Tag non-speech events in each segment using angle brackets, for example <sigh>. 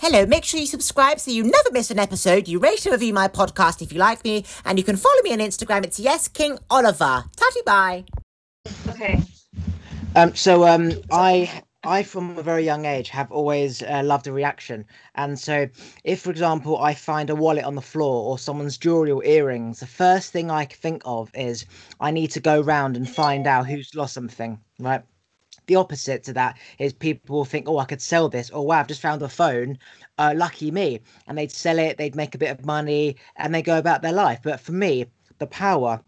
Hello, make sure you subscribe so you never miss an episode. You rate and review my podcast if you like me, and you can follow me on Instagram. It's Yes King Oliver. Tatty bye. Okay. Um, so um, I I from a very young age have always uh, loved a reaction, and so if, for example, I find a wallet on the floor or someone's jewelry or earrings, the first thing I think of is I need to go round and find out who's lost something, right? The opposite to that is people will think, oh, I could sell this, or wow, I've just found a phone, uh, lucky me, and they'd sell it, they'd make a bit of money, and they go about their life. But for me, the power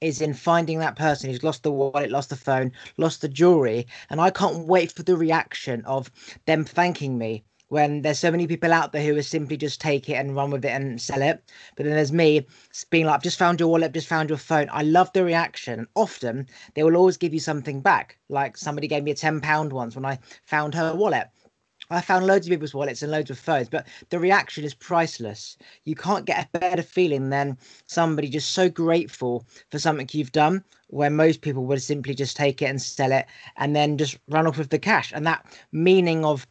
is in finding that person who's lost the wallet, lost the phone, lost the jewelry, and I can't wait for the reaction of them thanking me when there's so many people out there who will simply just take it and run with it and sell it. But then there's me being like, I've just found your wallet, just found your phone. I love the reaction. Often they will always give you something back. Like somebody gave me a £10 once when I found her wallet. I found loads of people's wallets and loads of phones, but the reaction is priceless. You can't get a better feeling than somebody just so grateful for something you've done, where most people would simply just take it and sell it and then just run off with the cash. And that meaning of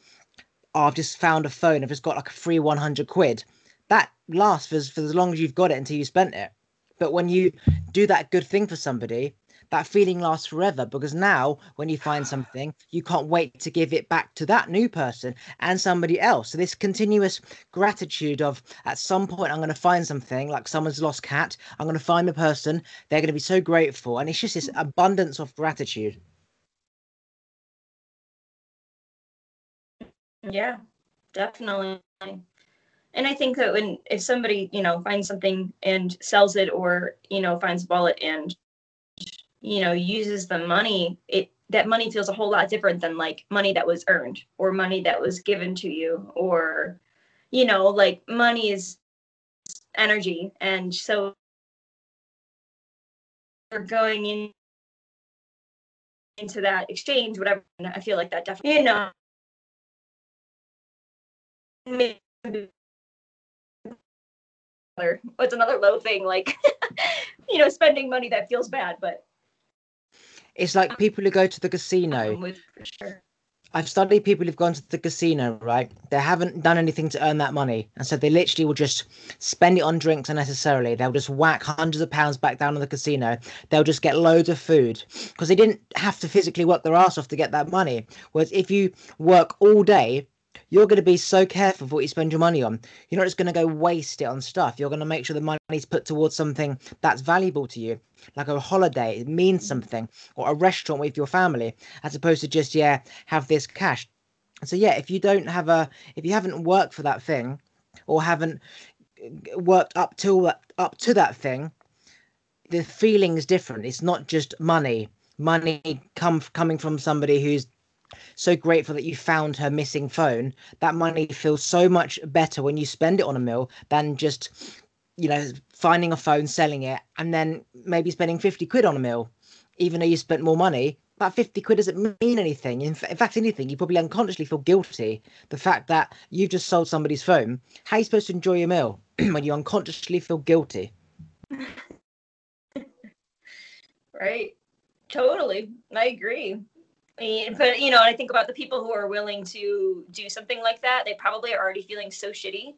oh, I've just found a phone, I've just got like a free 100 quid. That lasts for, for as long as you've got it until you spent it. But when you do that good thing for somebody, that feeling lasts forever because now when you find something, you can't wait to give it back to that new person and somebody else. So this continuous gratitude of at some point I'm going to find something like someone's lost cat, I'm going to find the person, they're going to be so grateful, and it's just this abundance of gratitude. Yeah, definitely. And I think that when if somebody, you know, finds something and sells it or, you know, finds a wallet and you know, uses the money, it that money feels a whole lot different than like money that was earned or money that was given to you or you know, like money is energy and so we're going in into that exchange whatever i feel like that definitely you know what's another low thing like <laughs> you know spending money that feels bad but it's like people who go to the casino with sure I've studied people who've gone to the casino, right? They haven't done anything to earn that money. And so they literally will just spend it on drinks unnecessarily. They'll just whack hundreds of pounds back down on the casino. They'll just get loads of food because they didn't have to physically work their ass off to get that money. Whereas if you work all day you're going to be so careful for what you spend your money on. You're not just going to go waste it on stuff. You're going to make sure the money's put towards something that's valuable to you, like a holiday. It means something, or a restaurant with your family, as opposed to just yeah have this cash. So yeah, if you don't have a, if you haven't worked for that thing, or haven't uh, worked up to up to that thing, the feeling is different. It's not just money. Money come coming from somebody who's so grateful that you found her missing phone. That money feels so much better when you spend it on a meal than just, you know, finding a phone, selling it, and then maybe spending 50 quid on a meal. Even though you spent more money, that 50 quid doesn't mean anything. In, in fact, anything, you probably unconsciously feel guilty. The fact that you've just sold somebody's phone, how are you supposed to enjoy your meal <clears throat> when you unconsciously feel guilty? <laughs> right. Totally. I agree but you know, I think about the people who are willing to do something like that. They probably are already feeling so shitty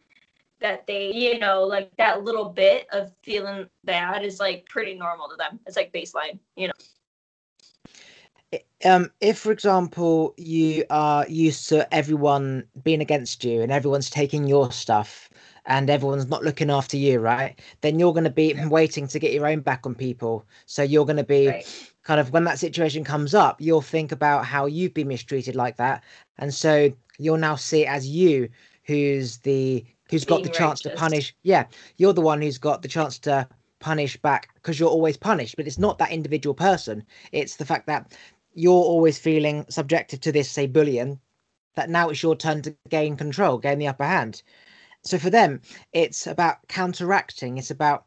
that they, you know, like that little bit of feeling bad is like pretty normal to them. It's like baseline, you know. Um, if, for example, you are used to everyone being against you and everyone's taking your stuff and everyone's not looking after you, right? Then you're going to be waiting to get your own back on people. So you're going to be right kind of when that situation comes up, you'll think about how you've been mistreated like that, and so you'll now see it as you who's the who's got the chance righteous. to punish. Yeah, you're the one who's got the chance to punish back because you're always punished, but it's not that individual person. It's the fact that you're always feeling subjected to this, say, bullying. That now it's your turn to gain control, gain the upper hand. So for them, it's about counteracting. It's about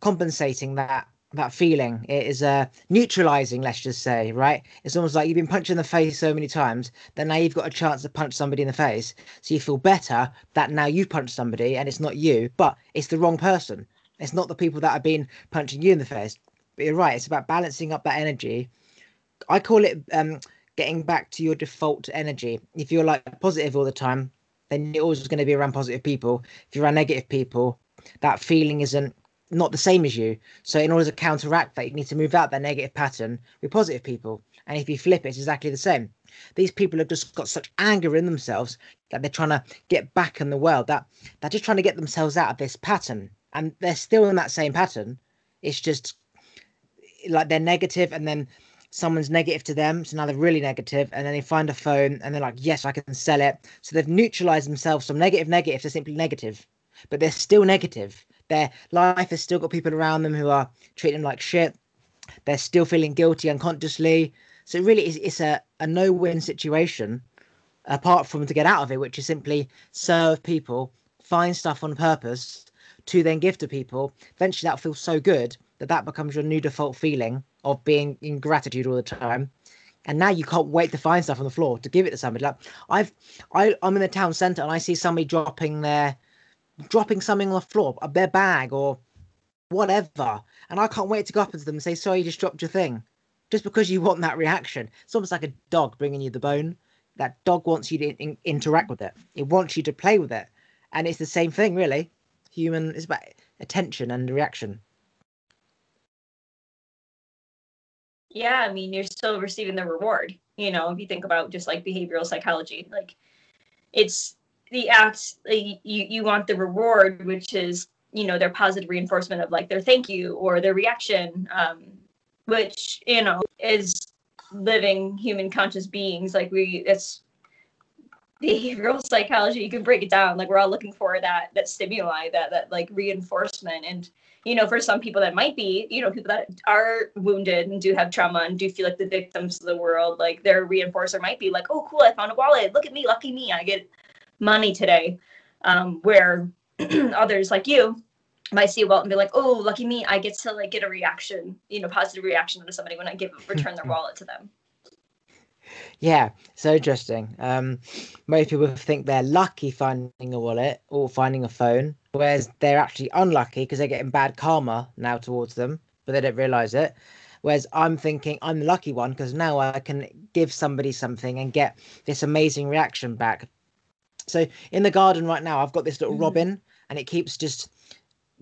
compensating that that feeling. It is uh, neutralizing, let's just say, right? It's almost like you've been punched in the face so many times that now you've got a chance to punch somebody in the face. So you feel better that now you've punched somebody and it's not you, but it's the wrong person. It's not the people that have been punching you in the face. But you're right, it's about balancing up that energy. I call it um, getting back to your default energy. If you're like positive all the time, then you're always going to be around positive people. If you're around negative people, that feeling isn't not the same as you. So in order to counteract that, you need to move out that negative pattern with positive people. And if you flip it, it's exactly the same. These people have just got such anger in themselves that they're trying to get back in the world. That they're just trying to get themselves out of this pattern, and they're still in that same pattern. It's just like they're negative, and then someone's negative to them, so now they're really negative, and then they find a phone, and they're like, "Yes, I can sell it." So they've neutralized themselves from negative, negative to simply negative, but they're still negative. Their life has still got people around them who are treating them like shit. They're still feeling guilty unconsciously. So really it's a, a no-win situation apart from to get out of it, which is simply serve people, find stuff on purpose to then give to people. Eventually that feels so good that that becomes your new default feeling of being in gratitude all the time. And now you can't wait to find stuff on the floor to give it to somebody. Like I've, I, I'm in the town centre and I see somebody dropping their, dropping something on the floor, their bag or whatever, and I can't wait to go up to them and say, "Sorry, you just dropped your thing," just because you want that reaction. It's almost like a dog bringing you the bone. That dog wants you to in- interact with it. It wants you to play with it, and it's the same thing, really. Human is about attention and reaction. yeah i mean you're still receiving the reward you know if you think about just like behavioral psychology like it's the act you you want the reward which is you know their positive reinforcement of like their thank you or their reaction um which you know is living human conscious beings. Like we it's behavioral psychology you can break it down. Like we're all looking for that that stimuli that that like reinforcement. And you know, for some people that might be, you know, people that are wounded and do have trauma and do feel like the victims of the world, like their reinforcer might be like, oh, cool, I found a wallet. Look at me, lucky me, I get money today. Um, where <clears throat> others like you might see a wallet and be like, oh, lucky me, I get to like get a reaction, you know, positive reaction to somebody when I give return their <laughs> wallet to them. Yeah, so interesting. Um, most people think they're lucky finding a wallet or finding a phone, whereas they're actually unlucky because they're getting bad karma now towards them, but they don't realize it. Whereas I'm thinking I'm the lucky one because now I can give somebody something and get this amazing reaction back. So in the garden right now, I've got this little mm. robin and it keeps just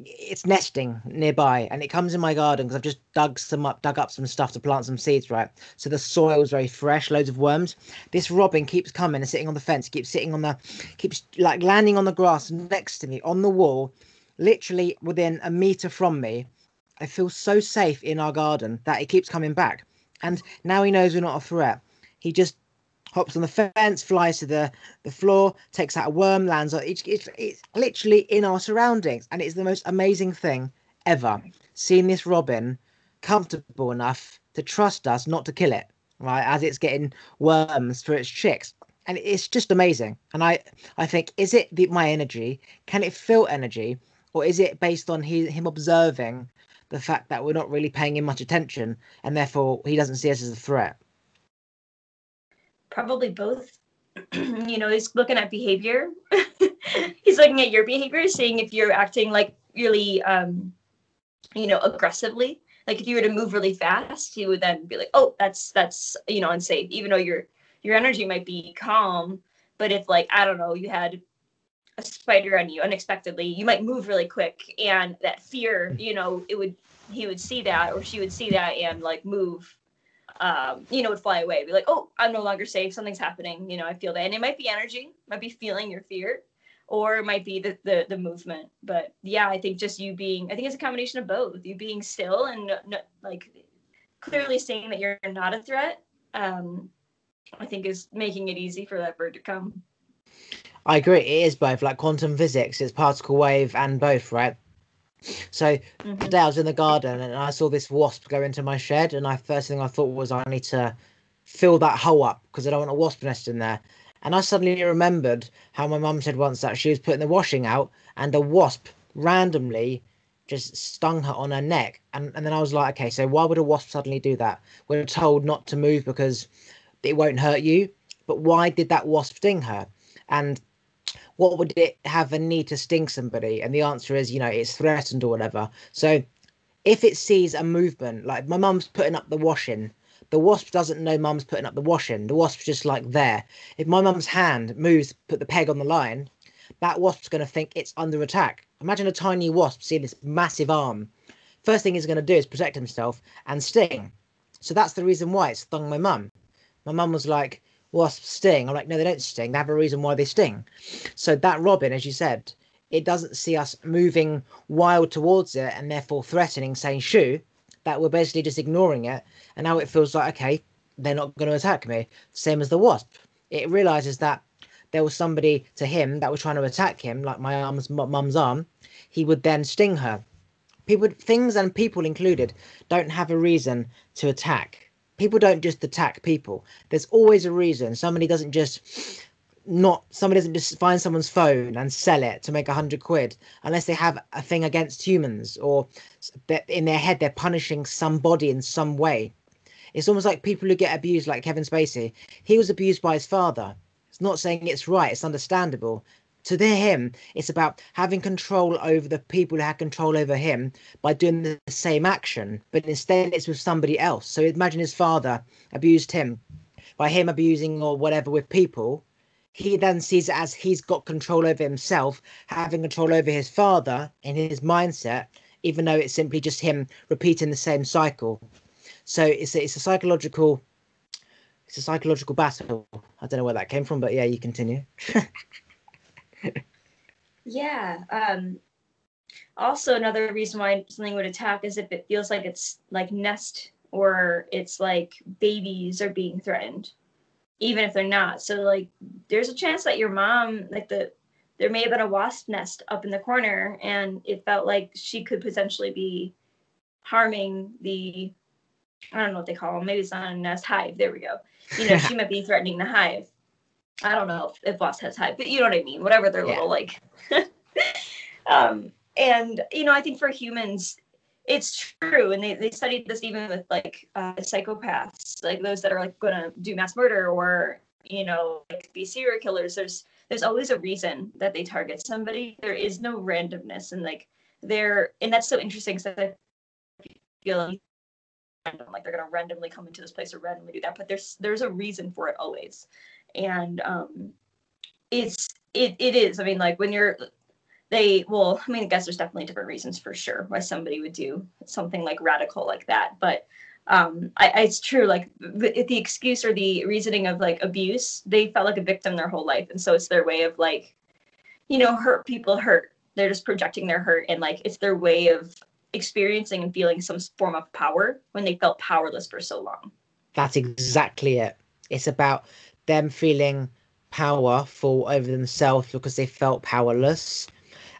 it's nesting nearby and it comes in my garden because I've just dug some up, dug up some stuff to plant some seeds, right? So the soil is very fresh, loads of worms. This robin keeps coming and sitting on the fence, keeps sitting on the, keeps like landing on the grass next to me on the wall, literally within a meter from me. I feel so safe in our garden that it keeps coming back. And now he knows we're not a threat. He just hops on the fence, flies to the, the floor, takes out a worm, lands on it's, it's, it's literally in our surroundings. And it's the most amazing thing ever. Seeing this robin comfortable enough to trust us not to kill it, right? As it's getting worms for its chicks. And it's just amazing. And I, I think, is it the, my energy? Can it feel energy? Or is it based on he, him observing the fact that we're not really paying him much attention and therefore he doesn't see us as a threat? Probably both. <clears throat> you know, he's looking at behavior. <laughs> he's looking at your behavior, seeing if you're acting like really, um, you know, aggressively. Like if you were to move really fast, he would then be like, "Oh, that's that's you know unsafe." Even though your your energy might be calm, but if like I don't know, you had a spider on you unexpectedly, you might move really quick, and that fear, you know, it would he would see that or she would see that and like move um, you know, would fly away, be like, oh, I'm no longer safe. Something's happening. You know, I feel that. And it might be energy, might be feeling your fear, or it might be the, the, the movement. But yeah, I think just you being, I think it's a combination of both. You being still and like clearly saying that you're not a threat, um, I think is making it easy for that bird to come. I agree. It is both like quantum physics, it's particle wave and both, right? So mm-hmm. today I was in the garden and I saw this wasp go into my shed, and I first thing I thought was I need to fill that hole up because I don't want a wasp nest in there. And I suddenly remembered how my mum said once that she was putting the washing out and a wasp randomly just stung her on her neck. And, and then I was like, okay, so why would a wasp suddenly do that? We're told not to move because it won't hurt you. But why did that wasp sting her? And what would it have a need to sting somebody? And the answer is, you know, it's threatened or whatever. So if it sees a movement, like my mum's putting up the washing, the wasp doesn't know mum's putting up the washing. The wasp's just like there. If my mum's hand moves, put the peg on the line, that wasp's going to think it's under attack. Imagine a tiny wasp seeing this massive arm. First thing he's going to do is protect himself and sting. So that's the reason why it stung my mum. My mum was like, wasps sting. I'm like, no, they don't sting. They have a reason why they sting. So that robin, as you said, it doesn't see us moving wild towards it and therefore threatening, saying shoo. That we're basically just ignoring it. And now it feels like, okay, they're not going to attack me. Same as the wasp. It realizes that there was somebody to him that was trying to attack him, like my arm's mum's arm. He would then sting her. People, things and people included, don't have a reason to attack. People don't just attack people. There's always a reason. Somebody doesn't just not somebody doesn't just find someone's phone and sell it to make a hundred quid unless they have a thing against humans or in their head they're punishing somebody in some way it's almost like people who get abused like kevin spacey he was abused by his father it's not saying it's right it's understandable to him it's about having control over the people who had control over him by doing the same action but instead it's with somebody else so imagine his father abused him by him abusing or whatever with people he then sees it as he's got control over himself, having control over his father in his mindset, even though it's simply just him repeating the same cycle. So it's a, it's a psychological it's a psychological battle. I don't know where that came from, but yeah, you continue. <laughs> yeah. Um also another reason why something would attack is if it feels like it's like nest or it's like babies are being threatened even if they're not. So like there's a chance that your mom, like the there may have been a wasp nest up in the corner and it felt like she could potentially be harming the I don't know what they call them. Maybe it's not a nest hive. There we go. You know, <laughs> she might be threatening the hive. I don't know if, if wasp has hive, but you know what I mean. Whatever their yeah. little like. <laughs> um, and you know, I think for humans, it's true and they, they studied this even with like uh, psychopaths like those that are like gonna do mass murder or you know like be serial killers there's there's always a reason that they target somebody there is no randomness and like they're and that's so interesting because i feel like like they're gonna randomly come into this place or randomly do that but there's there's a reason for it always and um it's it, it is i mean like when you're they well i mean i guess there's definitely different reasons for sure why somebody would do something like radical like that but um I, I, it's true like the, the excuse or the reasoning of like abuse they felt like a victim their whole life and so it's their way of like you know hurt people hurt. They're just projecting their hurt and like it's their way of experiencing and feeling some form of power when they felt powerless for so long. That's exactly it. It's about them feeling powerful over themselves because they felt powerless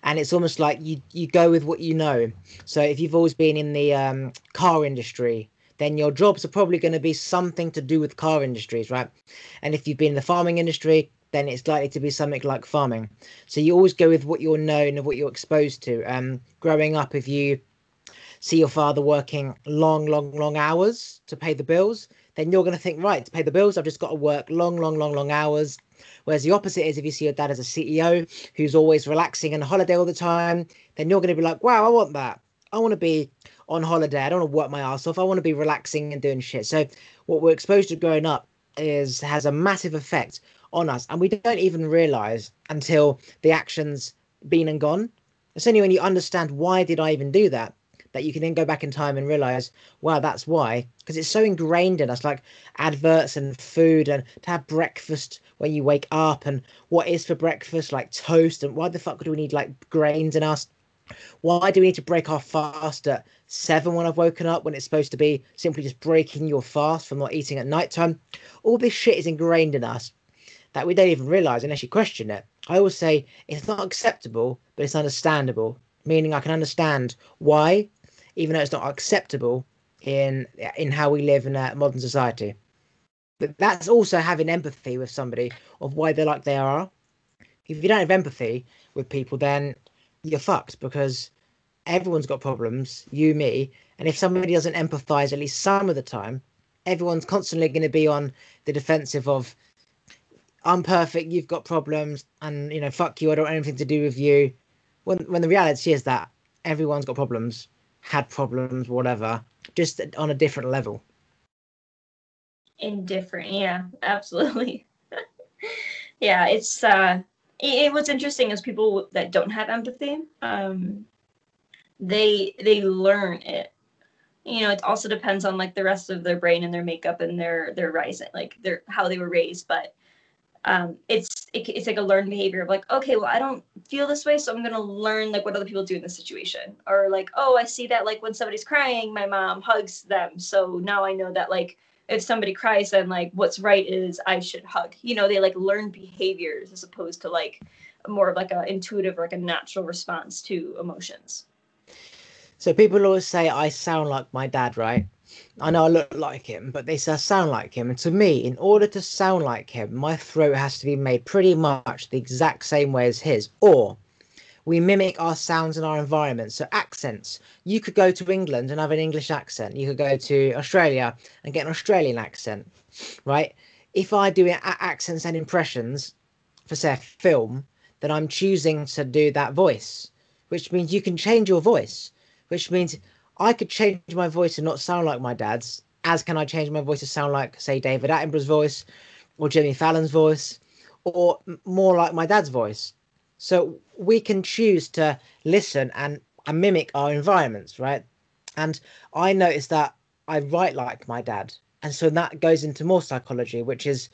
and it's almost like you you go with what you know. So if you've always been in the um, car industry, then your jobs are probably going to be something to do with car industries, right? And if you've been in the farming industry, then it's likely to be something like farming. So you always go with what you're known and what you're exposed to. Um, growing up, if you see your father working long, long, long hours to pay the bills, then you're going to think, right, to pay the bills, I've just got to work long, long, long, long hours Whereas the opposite is if you see your dad as a CEO who's always relaxing and holiday all the time, then you're going to be like, wow, I want that. I want to be on holiday. I don't want to work my ass off. I want to be relaxing and doing shit. So what we're exposed to growing up is has a massive effect on us, and we don't even realize until the action's been and gone. It's only when you understand why did I even do that that you can then go back in time and realize, wow, that's why. Because it's so ingrained in us, like adverts and food, and to have breakfast when you wake up, and what is for breakfast, like toast, and why the fuck do we need like grains in us? Why do we need to break our fast at seven when I've woken up when it's supposed to be simply just breaking your fast from not eating at night time? All this shit is ingrained in us that we don't even realize unless you question it. I always say it's not acceptable, but it's understandable, meaning I can understand why even though it's not acceptable in in how we live in a modern society. But that's also having empathy with somebody of why they're like they are. If you don't have empathy with people, then you're fucked because everyone's got problems, you, me, and if somebody doesn't empathize at least some of the time, everyone's constantly going to be on the defensive of I'm perfect, you've got problems, and you know, fuck you, I don't want anything to do with you. When when the reality is that everyone's got problems, had problems, whatever, just on a different level. indifferent yeah <laughs> absolutely <laughs> yeah it's uh it, it, what's interesting is people that don't have empathy um they they learn it you know it also depends on like the rest of their brain and their makeup and their their rising like their how they were raised but um, it's it, it's like a learned behavior of like okay well i don't feel this way so i'm gonna learn like what other people do in this situation. Or like oh i see that like when somebody's crying my mom hugs them. So now i know that like if somebody cries then like what's right is i should hug. You know they like learn behaviors as opposed to like more of like a intuitive or like a natural response to emotions. So people always say I sound like my dad, right? I know I look like him, but they sound like him. And to me, in order to sound like him, my throat has to be made pretty much the exact same way as his. Or we mimic our sounds and our environment. So accents. You could go to England and have an English accent. You could go to Australia and get an Australian accent, right? If I do accents and impressions for say film, then I'm choosing to do that voice, which means you can change your voice which means I could change my voice and not sound like my dad's, as can I change my voice to sound like, say, David Attenborough's voice or Jimmy Fallon's voice or more like my dad's voice. So we can choose to listen and, and mimic our environments, right? And I noticed that I write like my dad. And so that goes into more psychology, which is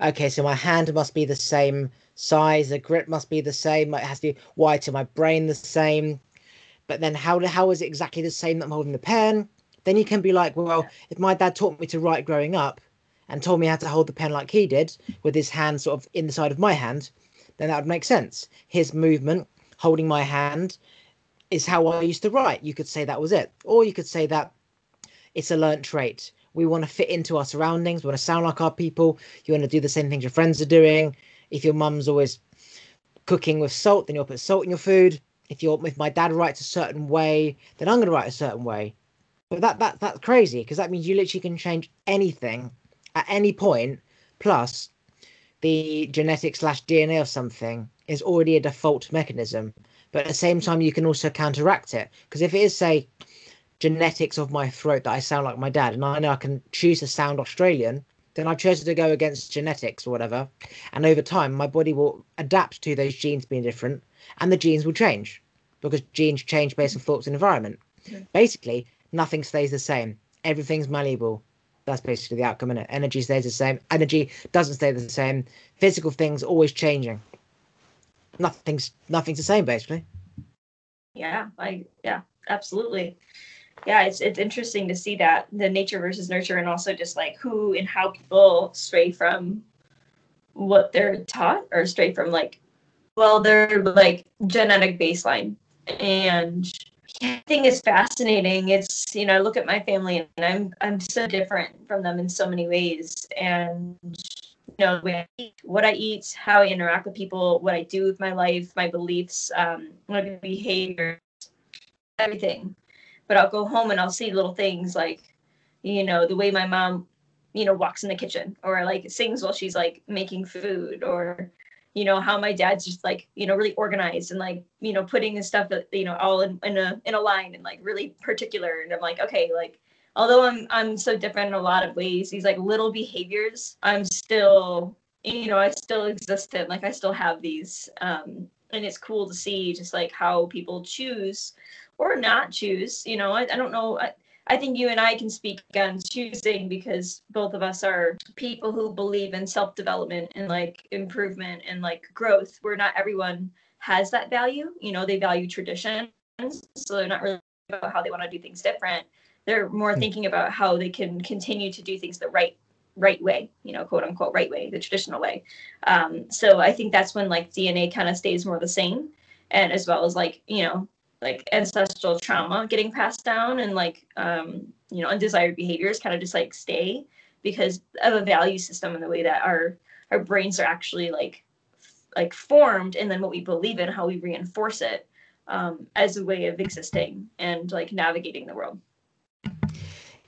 okay, so my hand must be the same size, the grip must be the same, it has to be wide to my brain the same, but then how how is it exactly the same that I'm holding the pen? Then you can be like, well, if my dad taught me to write growing up and told me how to hold the pen like he did with his hand sort of in the side of my hand, then that would make sense. His movement holding my hand is how I used to write. You could say that was it. Or you could say that it's a learnt trait. We want to fit into our surroundings. We want to sound like our people. You want to do the same things your friends are doing. If your mum's always cooking with salt, then you'll put salt in your food if you're if my dad writes a certain way, then I'm going to write a certain way. But that that that's crazy because that means you literally can change anything at any point. Plus, the genetic slash DNA of something is already a default mechanism. But at the same time, you can also counteract it because if it is say genetics of my throat that I sound like my dad, and I know I can choose to sound Australian, then I've chosen to go against genetics or whatever. And over time, my body will adapt to those genes being different, and the genes will change because genes change based on mm. thoughts and environment. Yeah. Basically, nothing stays the same. Everything's malleable. That's basically the outcome, and energy stays the same. Energy doesn't stay the same. Physical things always changing. Nothing's nothing's the same, basically. Yeah, I yeah, absolutely. Yeah, it's it's interesting to see that the nature versus nurture, and also just like who and how people stray from what they're taught or stray from like well their like genetic baseline and I think it's fascinating. It's you know, I look at my family and I'm I'm so different from them in so many ways. And you know, I eat, what I eat, how I interact with people, what I do with my life, my beliefs, um, my behavior, everything. But I'll go home and I'll see little things like, you know, the way my mom, you know, walks in the kitchen or like sings while she's like making food or you know how my dad's just like you know really organized and like you know putting his stuff you know all in, in a in a line and like really particular. And i'm like okay like although i'm i'm so different in a lot of ways these like little behaviors i'm still you know i still exist in like i still have these um and it's cool to see just like how people choose or not choose you know i, I don't know I, I think you and I can speak on choosing because both of us are people who believe in self development and like improvement and like growth, where not everyone has that value. You know, they value tradition, so they're not really about how they want to do things different. They're more hmm. thinking about how they can continue to do things the right right way, you know, quote unquote right way, the traditional way. Um, so I think that's when like DNA kind of stays more the same, and as well as like you know like ancestral trauma getting passed down and like um, you know undesired behaviors kind of just like stay because of a value system and the way that our our brains are actually like like formed and then what we believe in how we reinforce it um, as a way of existing and like navigating the world.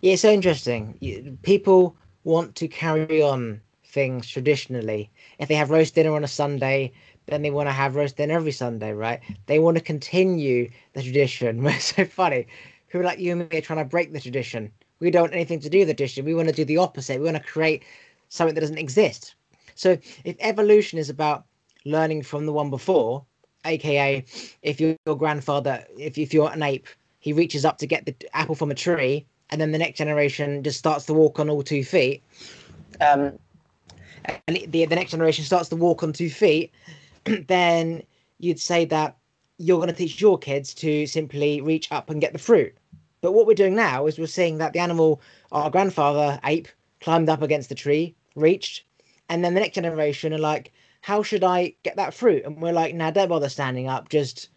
Yeah it's so interesting. People want to carry on things traditionally. If they have roast dinner on a sunday then they want to have roast dinner every Sunday, right? They want to continue the tradition. <laughs> It's so funny. People like you and me are trying to break the tradition. We don't want anything to do with tradition. We want to do the opposite. We want to create something that doesn't exist. So if evolution is about learning from the one before, aka if your, your grandfather, if, if you're an ape, he reaches up to get the apple from a tree, and then the next generation just starts to walk on all two feet. Um, and the, the next generation starts to walk on two feet, <clears throat> then you'd say that you're going to teach your kids to simply reach up and get the fruit. But what we're doing now is we're seeing that the animal, our grandfather ape, climbed up against the tree, reached, and then the next generation are like, how should I get that fruit? And we're like, nah, don't bother standing up, just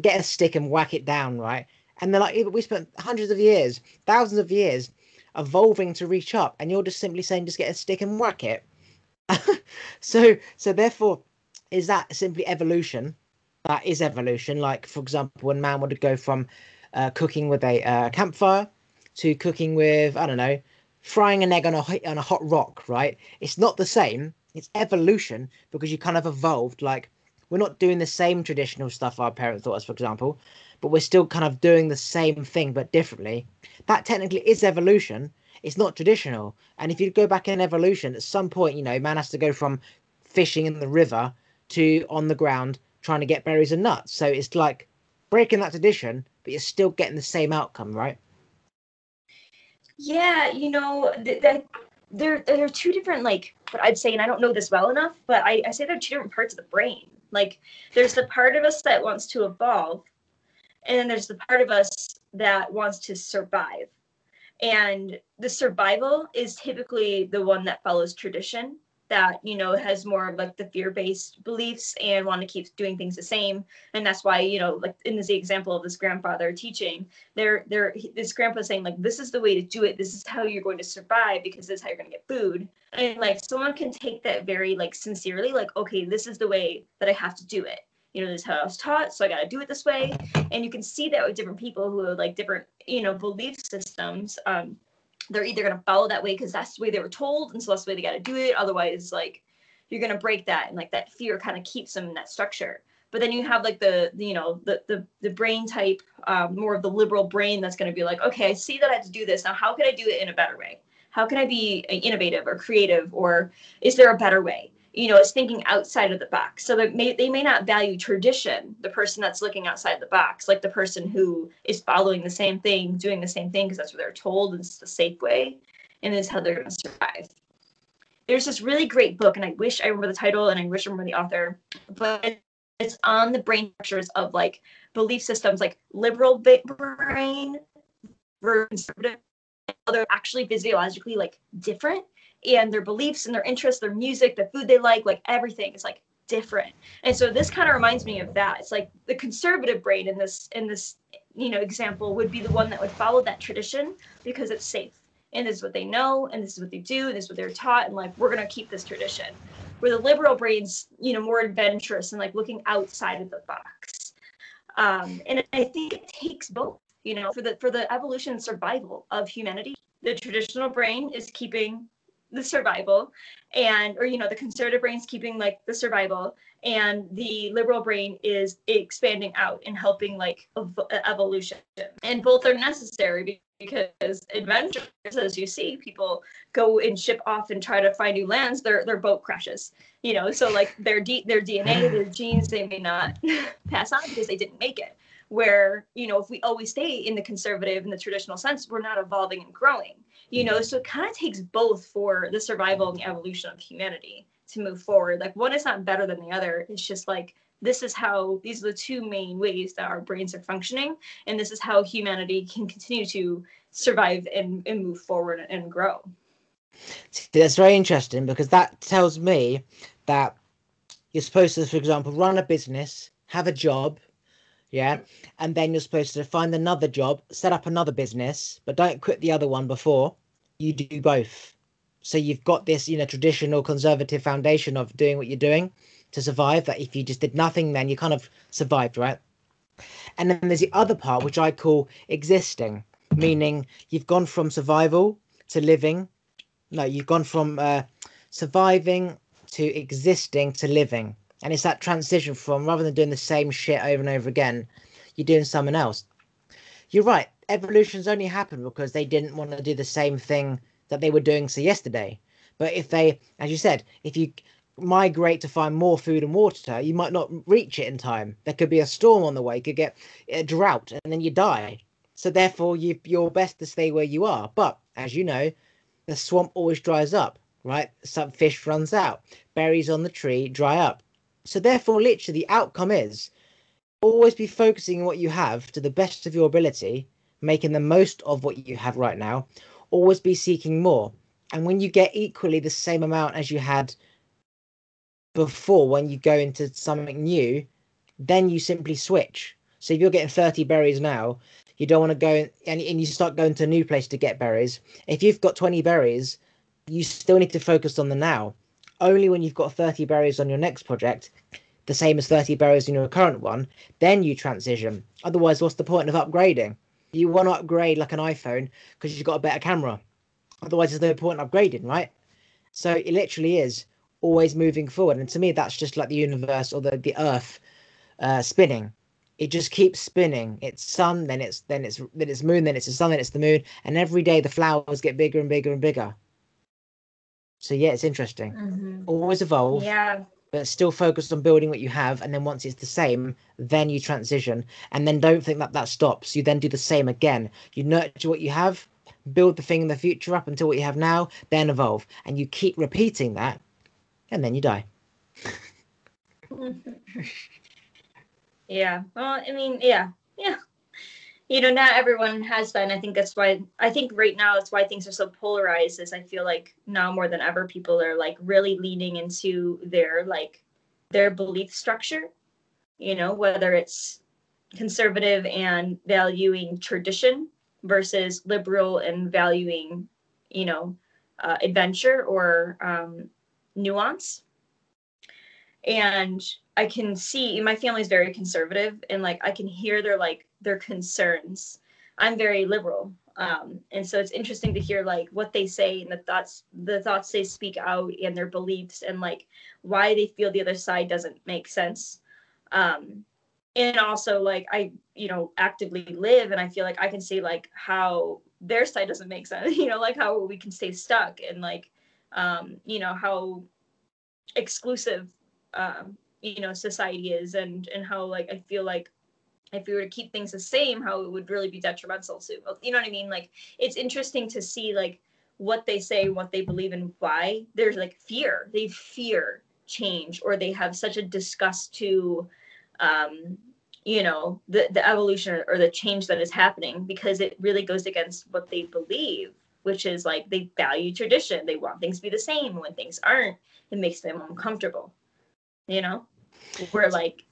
get a stick and whack it down, right? And they're like, we spent hundreds of years, thousands of years evolving to reach up, and you're just simply saying just get a stick and whack it. <laughs> so so therefore, is that simply evolution? That is evolution. Like for example, when man would go from uh, cooking with a uh, campfire to cooking with I don't know, frying an egg on a on a hot rock, right? It's not the same. It's evolution because you kind of evolved. Like we're not doing the same traditional stuff our parents taught us, for example, but we're still kind of doing the same thing but differently. That technically is evolution. It's not traditional. And if you go back in evolution, at some point, you know, man has to go from fishing in the river to on the ground trying to get berries and nuts. So it's like breaking that tradition, but you're still getting the same outcome, right? Yeah, you know, th- that there there are two different like what I'd say, and I don't know this well enough, but I, I say there are two different parts of the brain. Like there's the part of us that wants to evolve, and then there's the part of us that wants to survive. And the survival is typically the one that follows tradition that you know has more of like the fear-based beliefs and want to keep doing things the same. And that's why you know like in this example of this grandfather teaching they're they're this grandpa saying like this is the way to do it. This is how you're going to survive because this is how you're going to get food. And like someone can take that very like sincerely like okay this is the way that i have to do it. You know this is how i was taught so i got to do it this way. And you can see that with different people who have like different you know belief systems um they're either going to follow that way because that's the way they were told and so that's the way they got to do it. Otherwise like you're going to break that and like that fear kind of keeps them in that structure. But then you have like the, the you know the, the the brain type um, more of the liberal brain that's going to be like okay i see that i have to do this. Now how can i do it in a better way? How can i be uh, innovative or creative or is there a better way you know, is thinking outside of the box. So that may, they may not value tradition, the person that's looking outside the box, like the person who is following the same thing, doing the same thing because that's what they're told and it's the safe way, and is how they're going to survive. There's this really great book, and I wish I remember the title and I wish I remember the author, but it's on the brain structures of like belief systems, like liberal brain versus conservative. They're actually physiologically like different and their beliefs and their interests, their music, the food they like, like everything is like different. And so this kind of reminds me of that. It's like the conservative brain in this in this you know example would be the one that would follow that tradition because it's safe and this is what they know and this is what they do and this is what they're taught and like we're gonna keep this tradition. Where the liberal brain's you know more adventurous and like looking outside of the box. Um, and I think it takes both. You know, for the for the evolution and survival of humanity, the traditional brain is keeping the survival and or you know the conservative brain's keeping like the survival and the liberal brain is expanding out and helping like ev- evolution. And both are necessary because adventures as you see people go and ship off and try to find new lands their their boat crashes you know? So like their D, their dna their <sighs> genes they may not <laughs> pass on because they didn't make it where you know if we always stay in the conservative in the traditional sense we're not evolving and growing you know? Mm-hmm. So it kind of takes both for the survival and the evolution of humanity to move forward. Like one is not better than the other. It's just like this is how these are the two main ways that our brains are functioning and this is how humanity can continue to survive and, and move forward and grow. That's very interesting because that tells me that you're supposed to for example run a business have a job yeah? And then you're supposed to find another job set up another business but don't quit the other one before. You do both. So you've got this you know traditional conservative foundation of doing what you're doing to survive that if you just did nothing then you kind of survived right? And then there's the other part which i call existing meaning you've gone from survival to living. No you've gone from uh, surviving to existing to living and it's that transition from rather than doing the same shit over and over again, you're doing something else. You're right. evolution's only happened because they didn't want to do the same thing that they were doing so yesterday. But if they, as you said, if you migrate to find more food and water, you might not reach it in time. There could be a storm on the way, you could get a drought, and then you die. So therefore, you, you're best to stay where you are. But as you know, the swamp always dries up, right? Some fish runs out, berries on the tree dry up. So therefore, literally, the outcome is always be focusing on what you have to the best of your ability, making the most of what you have right now. Always be seeking more. And when you get equally the same amount as you had before, when you go into something new, then you simply switch. So if you're getting 30 berries now, you don't want to go and, and you start going to a new place to get berries. If you've got 20 berries, you still need to focus on the now. Only when you've got 30 berries on your next project, the same as 30 berries in your current one, then you transition. Otherwise, what's the point of upgrading? You want to upgrade like an iPhone because you've got a better camera. Otherwise, there's no point in upgrading, right? So it literally is always moving forward. And to me, that's just like the universe or the, the earth uh, spinning. It just keeps spinning. It's sun, then it's then it's then it's moon, then it's the sun, then it's the moon, and every day the flowers get bigger and bigger and bigger. So yeah, it's interesting. Mhm. Always evolve, Yeah. but still focus on building what you have. And then once it's the same, then you transition. And then don't think that that stops. You then do the same again. You nurture what you have, build the thing in the future up until what you have now, then evolve. And you keep repeating that, and then you die. <laughs> yeah. Well, I mean, yeah, yeah. You know, not everyone has that. I think that's why I think right now it's why things are so polarized. Is I feel like now more than ever, people are like really leaning into their like their belief structure. You know, whether it's conservative and valuing tradition versus liberal and valuing, you know, uh, adventure or um, nuance. And I can see my family's very conservative, and like I can hear their like their concerns. I'm very liberal, um, and so it's interesting to hear like what they say and the thoughts the thoughts they speak out and their beliefs and like why they feel the other side doesn't make sense. Um, and also like I you know actively live, and I feel like I can see like how their side doesn't make sense. <laughs> You know, like how we can stay stuck and like um, you know how exclusive um, you know society is and and how like i feel like if we were to keep things the same how it would really be detrimental to you know what i mean? Like it's interesting to see like what they say what they believe and why there's like fear. They fear change or they have such a disgust to um you know the the evolution or the change that is happening because it really goes against what they believe which is like they value tradition. They want things to be the same. When things aren't it makes them uncomfortable you know? Where like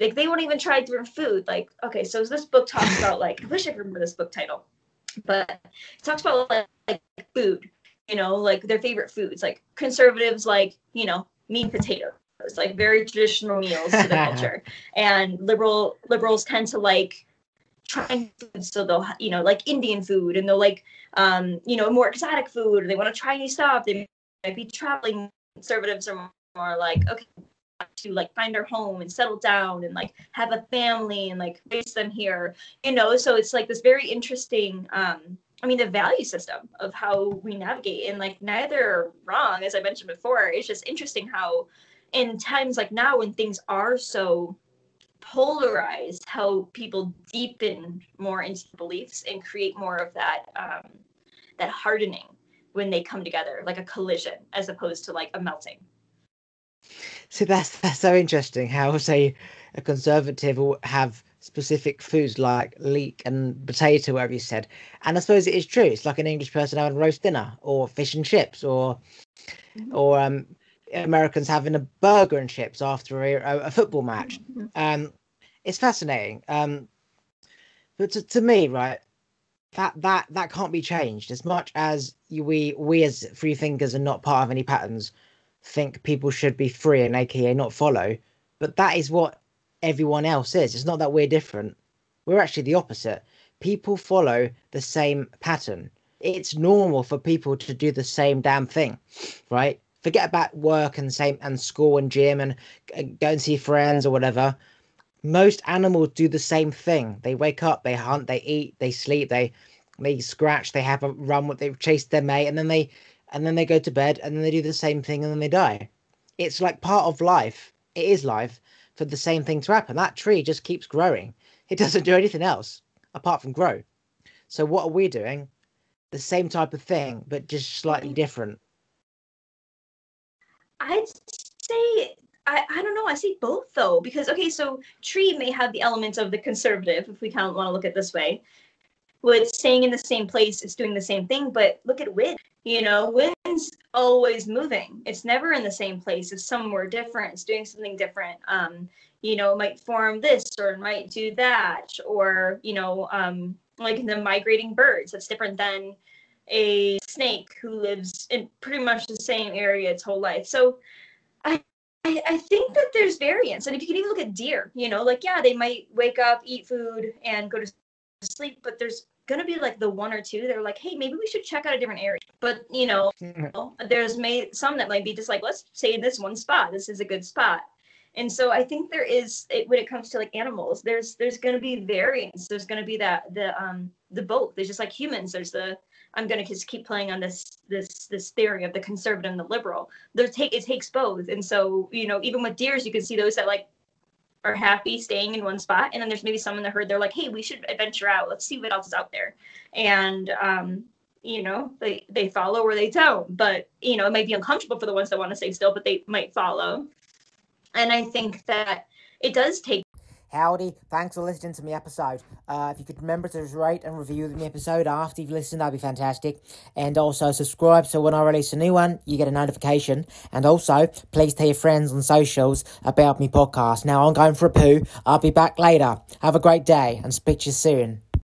like they won't even try different food. Like okay so this book talks <laughs> about like i wish i could remember this book title but it talks about like, like food you know like their favorite foods like conservatives like you know meat and potatoes like very traditional meals to the <laughs> culture. And liberal liberals tend to like trying foods so they'll you know like indian food and they'll like um you know more exotic food or they want to try new stuff they might be traveling conservatives are more like okay to like find their home and settle down and like have a family and like raise them here you know? So it's like this very interesting um i mean the value system of how we navigate and like neither wrong as i mentioned before. It's just interesting how in times like now when things are so polarized how people deepen more into beliefs and create more of that um that hardening when they come together like a collision as opposed to like a melting See, that's <laughs> that's so interesting. How say a conservative will have specific foods like leek and potato, whatever you said, and I suppose it is true. It's like an English person having roast dinner or fish and chips, or Mhm. or um, Americans having a burger and chips after a, a, football match. Mhm. Um, it's fascinating. Um, but to, to me, right, that that that can't be changed. As much as we we as free thinkers are not part of any patterns, think people should be free and aka not follow. But that is what everyone else is. It's not that we're different. We're actually the opposite. People follow the same pattern. It's normal for people to do the same damn thing, right? Forget about work and same and school and gym and go and see friends or whatever most animals do the same thing. They wake up, they hunt, they eat, they sleep, they they scratch, they have a run, they chase their mate, and then they and then they go to bed, and then they do the same thing, and then they die. It's like part of life. It is life for the same thing to happen. That tree just keeps growing. It <laughs> doesn't do anything else apart from grow. So what are we doing? The same type of thing, but just slightly different. I'd say I, I don't know. I see both though, because okay, so tree may have the elements of the conservative, if we kind of want to look at this way. With staying in the same place, it's doing the same thing. But look at wind. You know, wind's always moving. It's never in the same place. It's somewhere different. It's doing something different. Um, you know, might form this or might do that, or you know, um, like the migrating birds. That's different than a snake who lives in pretty much the same area its whole life. So I, I think that there's variance. And if you can even look at deer, you know, like, yeah, they might wake up, eat food, and go to sleep, but there's going to be like the one or two that are like, hey, maybe we should check out a different area. But, you know, there's may, some that might be just like, let's say in this one spot. This is a good spot. And so I think there is, it, when it comes to like animals, there's there's going to be variance. There's going to be that the um the both. There's just like humans. There's the I'm going to just keep playing on this this this theory of the conservative and the liberal. There take it takes both, and so you know even with deers, you can see those that like are happy staying in one spot, and then there's maybe some in the herd they're like, hey, we should adventure out. Let's see what else is out there, and um, you know they they follow or they don't. But you know it might be uncomfortable for the ones that want to stay still, but they might follow. And I think that it does take Howdy, thanks for listening to my episode. Uh, if you could remember to rate and review the episode after you've listened, that'd be fantastic. And also subscribe so when I release a new one, you get a notification. And also, please tell your friends on socials about my podcast. Now I'm going for a poo. I'll be back later. Have a great day and speak to you soon.